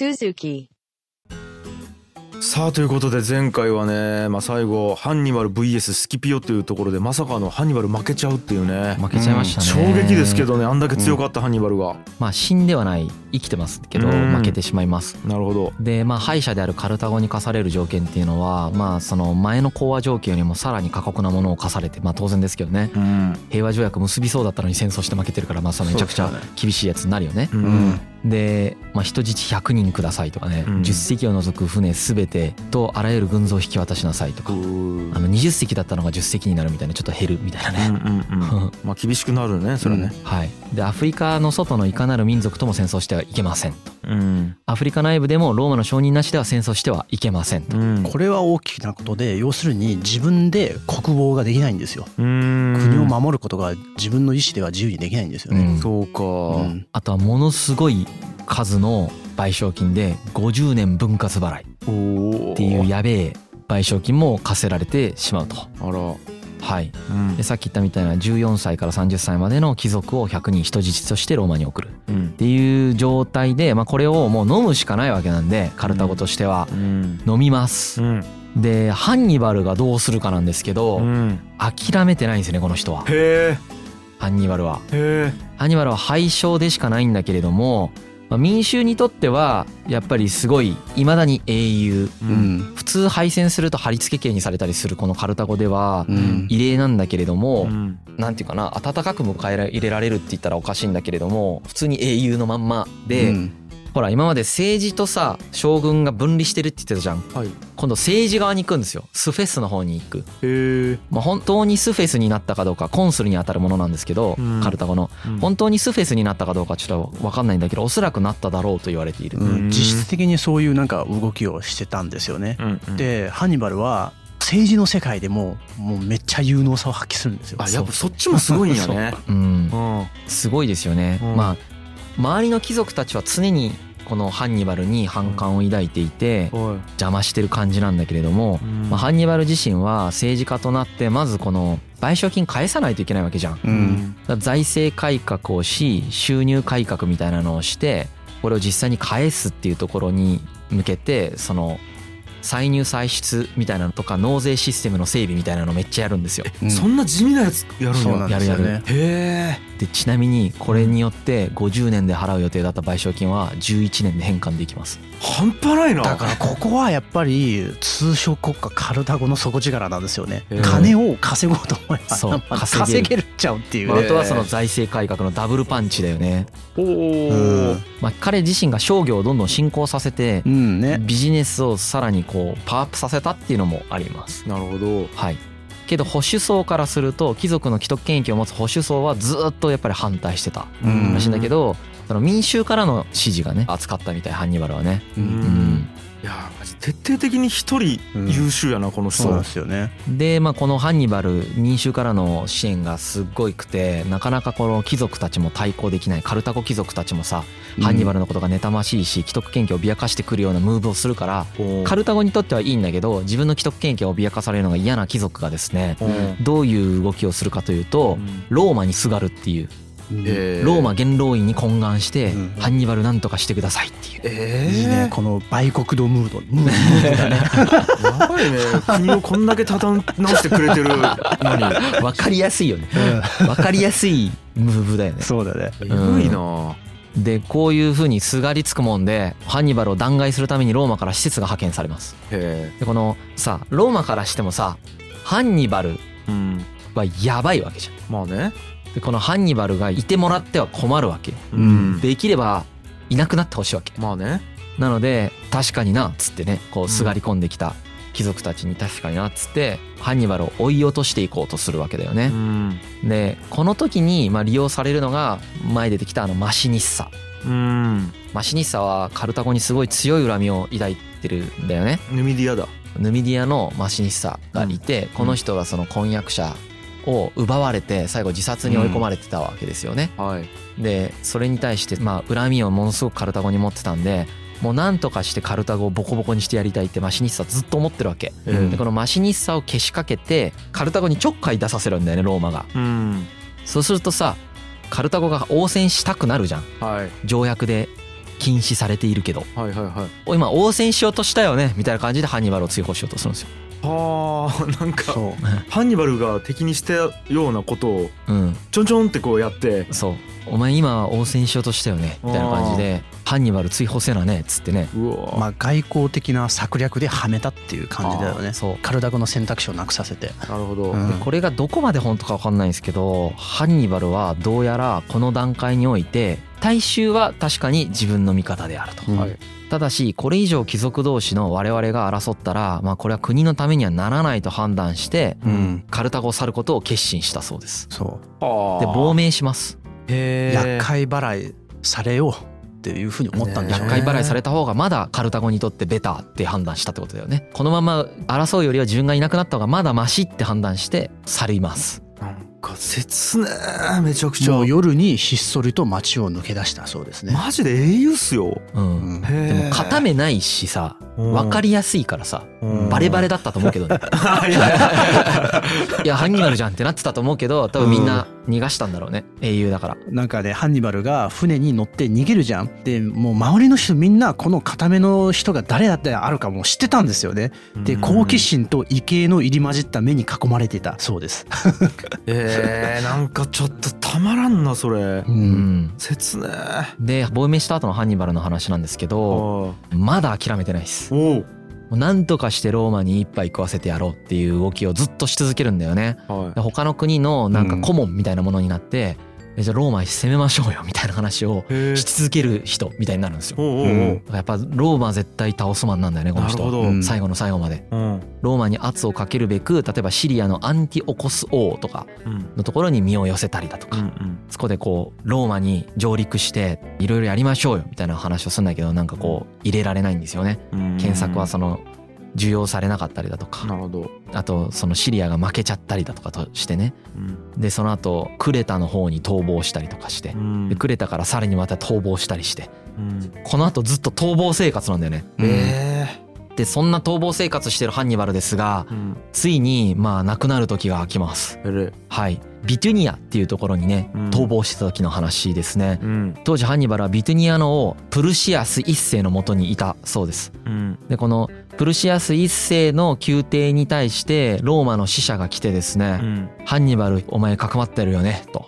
Suzuki. さあということで前回はね、まあ、最後ハンニバル VS スキピオというところでまさかのハンニバル負けちゃうっていうね。負けちゃいましたね、衝撃ですけどねあんだけ強かったハンニバルが、まあ死んではない生きてますけどうん。負けてしまいます。なるほど。でまあ敗者であるカルタゴに課される条件っていうのはまあその前の講和条件よりもさらに過酷なものを課されてまあ当然ですけどね。うん。平和条約結びそうだったのに戦争して負けてるからまあそのめちゃくちゃ厳しいやつになるよね。ううんんで、まあ、人質100人くださいとかね、うん。10隻を除く船全てとあらゆる軍蔵を引き渡しなさいとか、うん。あの20隻だったのが10隻になるみたいなちょっと減るみたいなうんね、うん。うん。まあ厳しくなるねそれはねはい、でアフリカの外のいかなる民族とも戦争してはいけませんうん。アフリカ内部でもローマの承認なしでは戦争してはいけませんと、うん。これは大きなことで要するに自分で国防ができないんですよ。うん。国を守ることが自分の意思では自由にできないんですよね、うん。そうか、うん。あとはものすごい数の賠償金で50年分割払いっていうやべえ賠償金も課せられてしまうと。あら。はい、うん。でさっき言ったみたいな14歳から30歳までの貴族を100人人質としてローマに送る。っうん。ていう状態で、まあ、これをもう飲むしかないわけなんでカルタゴとしてはうん。飲みます。う。ん。でハンニバルがどうするかなんですけどうん。諦めてないんですよねこの人は。へえハンニバルは。ハンニバルは敗将でしかないんだけれども、まあ、民衆にとってはやっぱりすごい未だに英雄。ううん。ん普通敗戦すると貼り付け刑にされたりするこのカルタゴではうん。異例なんだけれども、うん。なんていうかな温かく迎え入れられるって言ったらおかしいんだけれども普通に英雄のまんまで、うんほら今まで政治とさ将軍が分離してるって言ってたじゃん。はい。今度政治側に行くんですよ。スフェスの方に行く、へえまあ、本当にスフェスになったかどうかコンスルに当たるものなんですけど、うん。カルタゴの。本当にスフェスになったかどうかちょっと分かんないんだけどおそらくなっただろうと言われている、うん。うん。実質的にそういうなんか動きをしてたんですよね。うん。うん。でハンニバルは政治の世界でももうめっちゃ有能さを発揮するんですよ。あやっぱそっちもすごいんやね。うん。うん。すごいですよね、うん。まあ周りの貴族たちは常にこのハンニバルに反感を抱いていて邪魔してる感じなんだけれども、まあ、ハンニバル自身は政治家となってまずこの賠償金返さないといけないわけじゃん。うん。ら財政改革をし収入改革みたいなのをしてこれを実際に返すっていうところに向けてその歳入歳出みたいなのとか納税システムの整備みたいなのめっちゃやるんですよ。うん。そんな地味なやつやるんや。やるやね。へえでちなみにこれによって50年で払う予定だった賠償金は11年で返還できます。半端ないなだからここはやっぱり通商国家カルタゴの底力なんですよね。金を稼ごうと思えばそうまあ稼げる稼げるっちゃうっていうまあ、ね。あとはその財政改革のダブルパンチだよね。おうんおまあ、彼自身が商業をどんどん進行させてうんね。ビジネスをさらにこうパワーアップさせたっていうのもあります。なるほどはい。けど保守層からすると貴族の既得権益を持つ保守層はずっとやっぱり反対してたらしいんだけど、その民衆からの支持がね厚かったみたいハンニバルはね。ううん。うん。いやマジ徹底的に一人優秀やなこの人。そうですよね。でまあこのハンニバル民衆からの支援がすっごいくてなかなかこの貴族たちも対抗できないカルタゴ貴族たちもさ、ハンニバルのことが妬ましいし既得権益を脅かしてくるようなムーブをするからおカルタゴにとってはいいんだけど自分の既得権益を脅かされるのが嫌な貴族がですねおどういう動きをするかというとローマにすがるっていううんえローマ元老院に懇願してうん。ハンニバルなんとかしてくださいっていう。えいいね。この売国度ムード。ムードムードだね。やばいね。国をこんだけ畳み直してくれてるのに。分かりやすいよね。分かりやすいムーブだよね。そうだね。えぐいな。でこういう風にすがりつくもんでハンニバルを弾劾するためにローマから施設が派遣されます。へでこのさローマからしてもさハンニバルえうん。はやばいわけじゃん。まあねでこのハンニバルがいてもらっては困るわけ。うん。できればいなくなってほしいわけ。まあね。なので確かになっつってねこうすがり込んできた貴族たちに確かになっつってハンニバルを追い落としていこうとするわけだようね。ん。でこの時にまあ利用されるのが前出てきたあのマシニッサ。うん。マシニッサはカルタゴにすごい強い恨みを抱いてるんだよね。ヌミディアだ。ヌミディアのマシニッサがいて、この人がその婚約者を奪われて最後自殺に追い込まれてたわけですよね。はいでそれに対してまあ恨みをものすごくカルタゴに持ってたんでもうなんとかしてカルタゴをボコボコにしてやりたいってマシニッサずっと思ってるわけ。うんでこのマシニッサをけしかけてカルタゴにちょっかい出させるんだよねローマが。うんそうするとさカルタゴが応戦したくなるじゃんはい条約で禁止されているけどはいはいはい今応戦しようとしたよねみたいな感じでハンニバルを追放しようとするんですよ。はあなんかそう。ハンニバルが敵にしたようなことをうん、ちょんちょんってこうやってそう。お前今応戦しようとしたよねみたいな感じでハンニバル追放せなねっつってね。うわまあ外交的な策略ではめたっていう感じだよね。そう。カルダゴの選択肢をなくさせて。なるほど、うん。でこれがどこまで本当か分かんないんですけどハンニバルはどうやらこの段階において大衆は確かに自分の味方であると、うん。はい。ただしこれ以上貴族同士の我々が争ったらまあこれは国のためにはならないと判断してうん。カルタゴを去ることを決心したそうです。そう。で亡命します。へえ。厄介払いされようっていうふうに思ったんでしょうね。厄介払いされた方がまだカルタゴにとってベターって判断したってことだよね。このまま争うよりは自分がいなくなった方がまだマシって判断して去りますか切ねえめちゃくちゃ。もう夜にひっそりと街を抜け出したそうですね、マジで英雄っすよ。うん。でも固めないしさ分かりやすいからさバレバレだったと思うけどね。いや。ハンニバルじゃんってなってたと思うけど多分みんな逃がしたんだろうね英雄だから。なんかねハンニバルが船に乗って逃げるじゃん。でもう周りの人みんなこの固めの人が誰だってあるかもう知ってたんですよね。で好奇心と畏敬の入り混じった目に囲まれていた。そうです、えー、なんかちょっとたまらんなそれ。う、うん。ん切ねで亡命した後のハンニバルの話なんですけえどまだ諦めてないです。おなんとかしてローマに一杯食わせてやろうっていう動きをずっとし続けるんだよね。はで他の国のなんか顧問みたいなものになって、えじゃあローマ攻めましょうよみたいな話をし続ける人みたいになるんですよ。やっぱローマ絶対倒すマンなんだよねこの人。最後の最後まで。うん。ローマに圧をかけるべく例えばシリアのアンティオコス王とかうんのところに身を寄せたりだとか、うんそこでこうローマに上陸していろいろやりましょうよみたいな話をするんだけどなんかこう入れられないんですよね。うん。検索はその受容されなかったりだとか。なるほど、あとそのシリアが負けちゃったりだとかとしてね。うん。でその後クレタの方に逃亡したりとかして。うん。でクレタからさらにまた逃亡したりして。うん。この後ずっと逃亡生活なんだよね。うん。えでそんな逃亡生活してるハンニバルですがついにまあ亡くなる時が来ます。はい。ビトゥニアっていうところにねうん。逃亡してた時の話ですね。うん。当時ハンニバルはビトゥニアの王プルシアス一世のもとにいたそうです。うん。でこのプルシアス一世の宮廷に対してローマの使者が来てですね、うん。ハンニバルお前かくまってるよねと。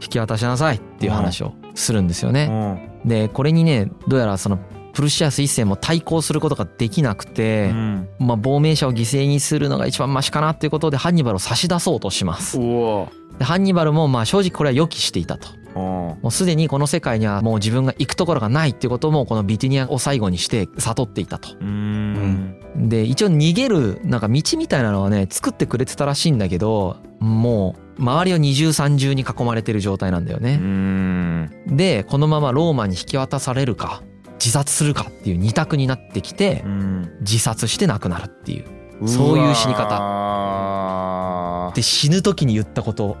引き渡しなさいっていう話をするんですようね。ん。でこれにねどうやらそのプルシアス一世も対抗することができなくて、うん。まあ、亡命者を犠牲にするのが一番マシかなっていうことでハンニバルを差し出そうとします。でハンニバルもまあ正直これは予期していたと。うん。もうすでにこの世界にはもう自分が行くところがないっていうこともこのビティニアを最後にして悟っていたと。うん。で一応逃げるなんか道みたいなのはね作ってくれてたらしいんだけどもう周りを二重三重に囲まれてる状態なんだようね。ん。でこのままローマに引き渡されるか自殺するかっていう二択になってきてうん。自殺して亡くなるっていうそういう死に方。方で死ぬ時に言ったこと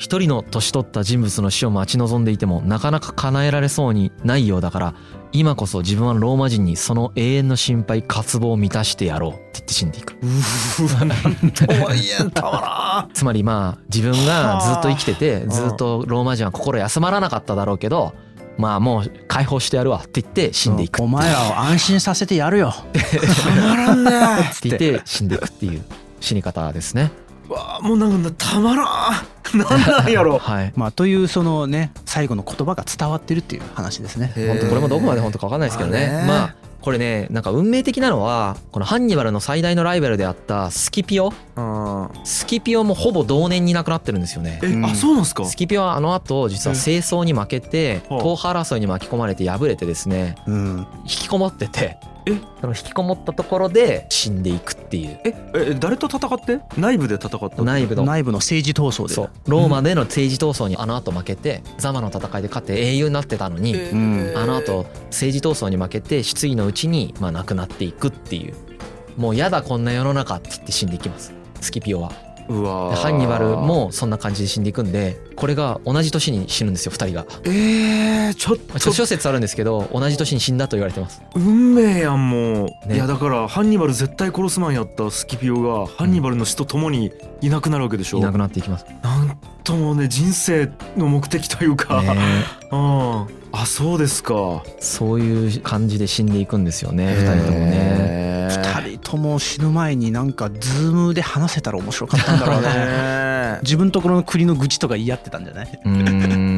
一人の年取った人物の死を待ち望んでいてもなかなか叶えられそうにないようだから今こそ自分はローマ人にその永遠の心配渇望を満たしてやろうって言って死んでいく。うわなんとも言えんたまつまりまあ自分がずっと生きててあずっとローマ人は心休まらなかっただろうけどまあもう解放してやるわって言って死んでいくお前らを安心させてやるよ。たまらんね。って言って死んでいくっていう死に方ですね。うわもうなんかたまらん。なんなんやろ。はい。まあというそのね最後の言葉が伝わってるっていう話ですね。本当これもどこまで本当か分かんないですけどね。まあね。まあこれねなんか運命的なのはこのハンニバルの最大のライバルであったスキピオ。あスキピオもほぼ同年に亡くなってるんですよね。え、うん。あそうなんすか。スキピオはあの後実は戦争に負けてはあ党派争いに巻き込まれて敗れてですねうん。引きこもっててえ？その引きこもったところで死んでいくっていう。え？え誰と戦って？内部で戦った内部の。内部の政治闘争で。そう。ローマでの政治闘争にあの後負けてザマの戦いで勝って英雄になってたのに、んあの後政治闘争に負けて失意のうちにまあ亡くなっていくっていう。もうやだこんな世の中って言って死んでいきます。スキピオはハンニバルもそんな感じで死んでいくんでこれが同じ年に死ぬんですよ2人が。えー、ちょっまあと諸諸説あるんですけど同じ年に死んだと言われてます。運命やんもう、ね。いやだからハンニバル絶対殺すマンやったスキピオがハンニバルの死と共にいなくなるわけでしょ、いなくなっていきます。ねなんともね人生の目的というか、うん。ああそうですか。そういう感じで死んでいくんですよね二人ともね。へー。二人とも死ぬ前になんかズームで話せたら面白かったんだろうね。ね 自分ところの国の愚痴とか言い合ってたんじゃない？うー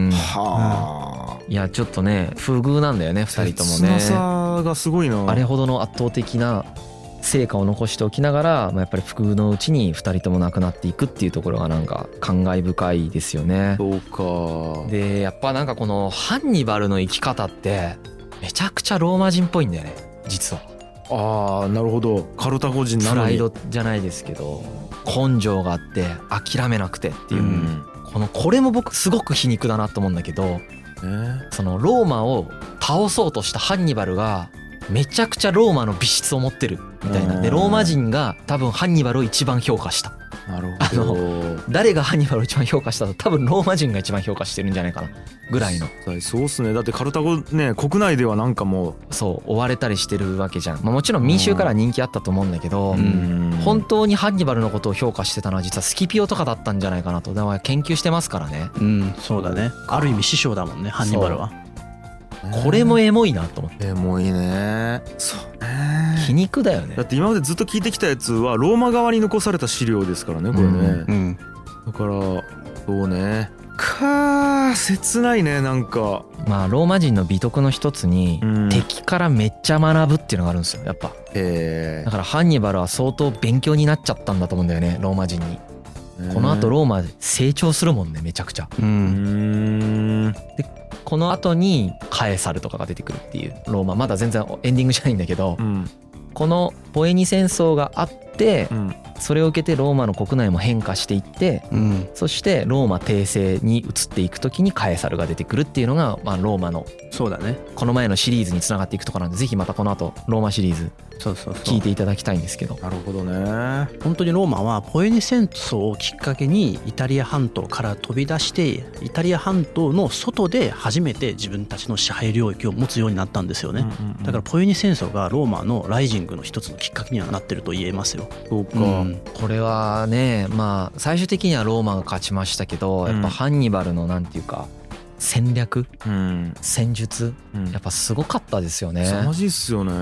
ん。はあ。いやちょっとね不遇なんだよね二人ともね。切なさがすごいな。あれほどの圧倒的な成果を残しておきながら、まあ、やっぱり不遇のうちに2人とも亡くなっていくっていうところがなんか感慨深いですよね。そうか。でやっぱなんかこのハンニバルの生き方ってめちゃくちゃローマ人っぽいんだよね実は。ああなるほど。カルタゴ人なのに。プライドじゃないですけど根性があって諦めなくてっていう。う、ん。このこれも僕すごく皮肉だなと思うんだけどねそのローマを倒そうとしたハンニバルがめちゃくちゃローマの美質を持ってるみたいな。でうん。ローマ人が多分ハンニバルを一番評価した。なるほど。誰がハンニバルを一番評価したと多分ローマ人が一番評価してるんじゃないかな。ぐらいの。そうっすね。だってカルタゴね国内ではなんかもそう追われたりしてるわけじゃん、まあ、もちろん民衆から人気あったと思うんだけど、本当にハンニバルのことを評価してたのは実はスキピオとかだったんじゃないかなと。だから研究してますからね。うんそうだね。ある意味師匠だもんねハンニバルはこれもエモいなと思って。えもういいね。そうね。皮肉だよね。だって今までずっと聞いてきたやつはローマ側に残された資料ですからねこれね、うん。だからそうね。かー切ないねなんか。まあローマ人の美徳の一つにうん。敵からめっちゃ学ぶっていうのがあるんですよやっぱえだからハンニバルは相当勉強になっちゃったんだと思うんだよねローマ人にこの後ローマで成長するもんねめちゃくちゃ。ううん。んこの後にカエサルとかが出てくるっていうローマ。まだ全然エンディングじゃないんだけどうん。このポエニ戦争があってうん。それを受けてローマの国内も変化していってうん。そしてローマ帝政に移っていく時にカエサルが出てくるっていうのがまあローマのそうだね。この前のシリーズにつながっていくところなんでぜひまたこの後ローマシリーズ聞いていただきたいんですけど。なるほどね本当にローマはポエニ戦争をきっかけにイタリア半島から飛び出してイタリア半島の外で初めて自分たちの支配領域を持つようになったんですよね、だからポエニ戦争がローマのライジングの一つのきっかけにはなってると言えますよ。そうか、うん。これはねまあ最終的にはローマが勝ちましたけどやっぱハンニバルのなんていうか戦略うん。戦術うん。やっぱすごかったですよね。凄まじいっすよね。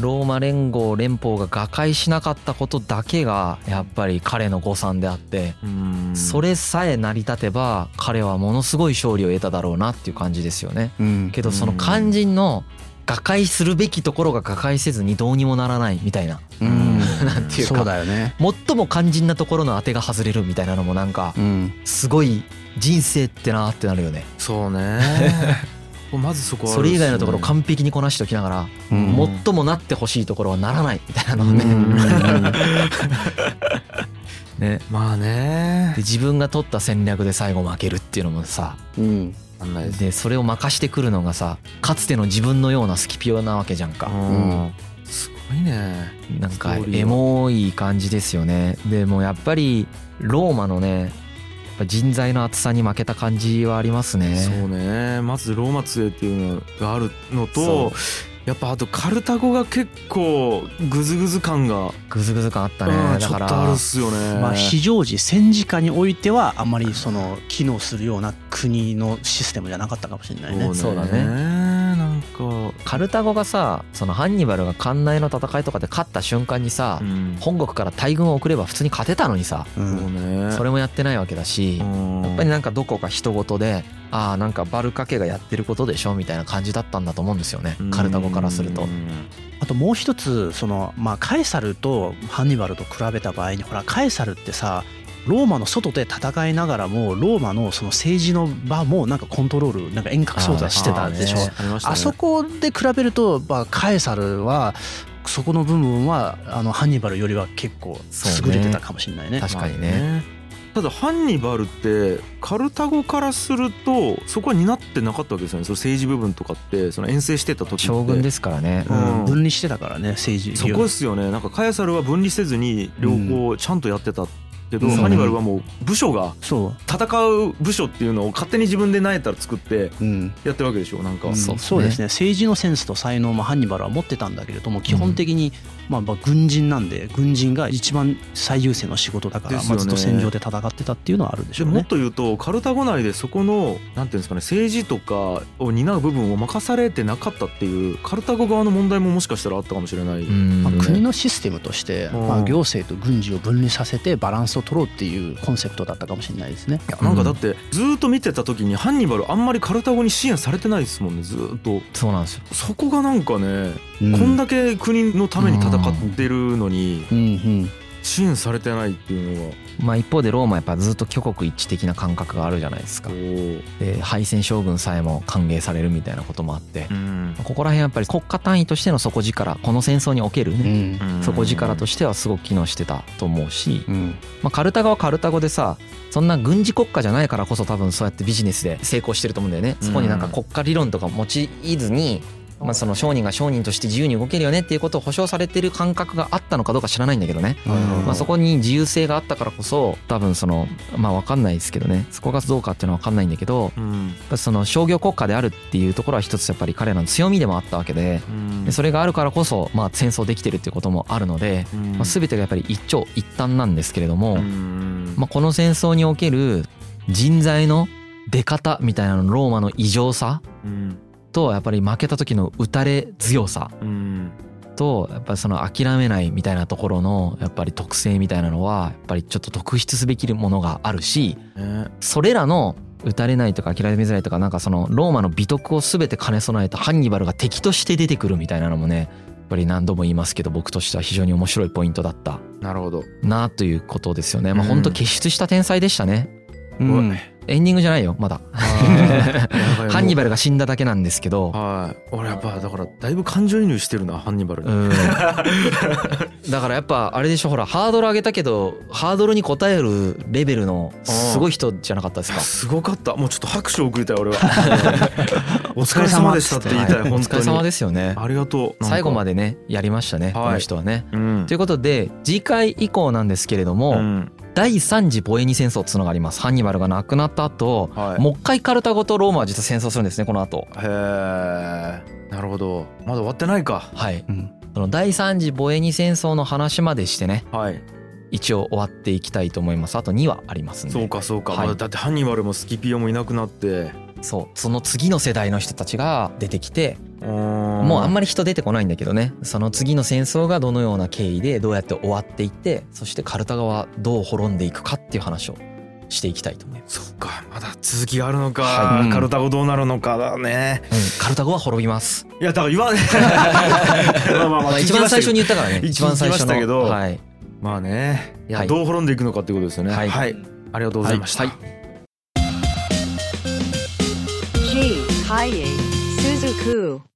ローマ連合連邦が瓦解しなかったことだけがやっぱり彼の誤算であってうん。それさえ成り立てば彼はものすごい勝利を得ただろうなっていう感じですよね。うん。けどその肝心の瓦解するべきところが瓦解せずにどうにもならないみたいな。うん。なんていうか。そうだよね。最も肝心なところの当てが外れるみたいなのもなんかうん。すごい人生ってなってなるよね。そうね。まずそこはあそれ以外のところ完璧にこなしておきながらうん。最もなってほしいところはならないみたいなのをね。うん。ね。まあね。で自分が取った戦略で最後負けるっていうのもさうんです。でそれを任してくるのがさかつての自分のようなスキピオなわけじゃんか。うん。すごいね。なんかエモい感じですよね。でもやっぱりローマのねやっぱ人材の厚さに負けた感じはありますね。そうね。まずローマ杖っていうのがあるのそとやっぱあとカルタゴが結構グズグズ感が、グズグズ感あったね。うんだからちょっとあるっすよね。まあ非常時戦時下においてはあんまりその機能するような国のシステムじゃなかったかもしれないね。そうだねカルタゴがさそのハンニバルが艦内の戦いとかで勝った瞬間にさ、うん。本国から大軍を送れば普通に勝てたのにさうんね。それもやってないわけだし、ややっぱりなんかどこか人事でああなんかバルカ家がやってることでしょみたいな感じだったんだと思うんですよねカルタゴからすると。あともう一つそのまあカエサルとハンニバルと比べた場合にほらカエサルってさローマの外で戦いながらもローマのその政治の場もなんかコントロールなんか遠隔操作してたでしょ。あーねありましたね。あそこで比べると、まあ、カエサルはそこの部分はあのハンニバルよりは結構優れてたかもしれないね。確かにね。まあただハンニバルってカルタゴからするとそこは担ってなかったわけですよね。その政治部分とかってその遠征してた時って。将軍ですからね。うん。うん。分離してたからね政治。そこですよね。なんかカエサルは分離せずに両方ちゃんとやってたけど、うん。ハンニバルはもう部署がそ戦う部署っていうのを勝手に自分で何やったら作ってやってるわけでしょなんか、うん。そうそうですね。政治のセンスと才能もハンニバルは持ってたんだけれども基本的にまあまあ軍人なんで軍人が一番最優先の仕事だから、ですよね。まあ、ずっと戦場で戦ってたっていうのはあるでしょうね。でもっと言うとカルタゴ内でそこのなんていうんですかね政治とかを担う部分を任されてなかったっていうカルタゴ側の問題ももしかしたらあったかもしれない、うん。まあ、国のシステムとして、うん。まあ、行政と軍事を分離させてバランスを取ろうっていうコンセプトだったかもしれないですね。なんかだってずーっと見てた時にハンニバルあんまりカルタゴに支援されてないですもんねずーっと。そうなんですよ。そこがなんかね、うん。こんだけ国のために戦ってるのに。うんうん支援されてないっていうのがまあ一方でローマはやっぱずっと挙国一致的な感覚があるじゃないですか。で敗戦将軍さえも歓迎されるみたいなこともあってうん。ここら辺やっぱり国家単位としての底力この戦争におけるうねん。底力としてはすごく機能してたと思うし、うん。まあ、カルタゴはカルタゴでさそんな軍事国家じゃないからこそ多分そうやってビジネスで成功してると思うんだよね。そこになんか国家理論とか用いずに、まあ、その商人が商人として自由に動けるよねっていうことを保証されてる感覚があったのかどうか知らないんだけどね、うん。まあ、そこに自由性があったからこそ多分そのまあ分かんないですけどね。そこがどうかっていうのは分かんないんだけどその商業国家であるっていうところは一つやっぱり彼らの強みでもあったわけでうん。でそれがあるからこそまあ戦争できてるっていうこともあるので、うん。まあ、全てがやっぱり一長一短なんですけれども、うん。まあ、この戦争における人材の出方みたいなのローマの異常さうんとやっぱり負けた時の打たれ強さうん。とやっぱりその諦めないみたいなところのやっぱり特性みたいなのはやっぱりちょっと特筆すべきものがあるしね。それらの打たれないとか諦めづらいとかなんかそのローマの美徳を全て兼ね備えたハンニバルが敵として出てくるみたいなのもねやっぱり何度も言いますけど僕としては非常に面白いポイントだった。なるほど。なということですよね。まあうん。本当傑出した天才でしたね。うん。エンディングじゃないよまだ。ハンニバルが死んだだけなんですけど。はい。俺やっぱだからだいぶ感情移入してるなハンニバルに。うん。だからやっぱあれでしょほらハードル上げたけどハードルに応えるレベルのすごい人じゃなかったですか？すごかった。もうちょっと拍手を送りたい俺は。お疲れ様でしたって言いたい本当に。疲れ様ですよね。ありがとう最後まででねやりましたね、はい。この人はね。うん。ということで次回以降なんですけれども、うん第3次ボエニ戦争っていうのがあります。ハンニバルが亡くなった後、はい。もう一回カルタゴとローマは実は戦争するんですねこの後。へえなるほど。まだ終わってないか。はい。うん。その第3次ボエニ戦争の話までしてね。はい。一応終わっていきたいと思います。あと2話ありますんで。そうかそうか、はい。だってハンニバルもスキピオもいなくなって。そう。その次の世代の人たちが出てきてももうあんままり人出てこないんだけどね。その次の戦争がどのような経緯でどうやって終わっていってそしてカルタガはどう滅んでいくかっていう話をしていきたいと思います、そっかまだ続きがあるのか、はい。うん。カルタゴどうなるのかだね。うん、カルタゴは滅びます、いやだから言わね。まあまあまあ、一番最初に言ったからね。一番最初聞きましたけど。の。はい。まあね。いや、はい。どう滅んでいくのかっていうことですよね。はい。ありがとうございました、はい。G. Suzuku.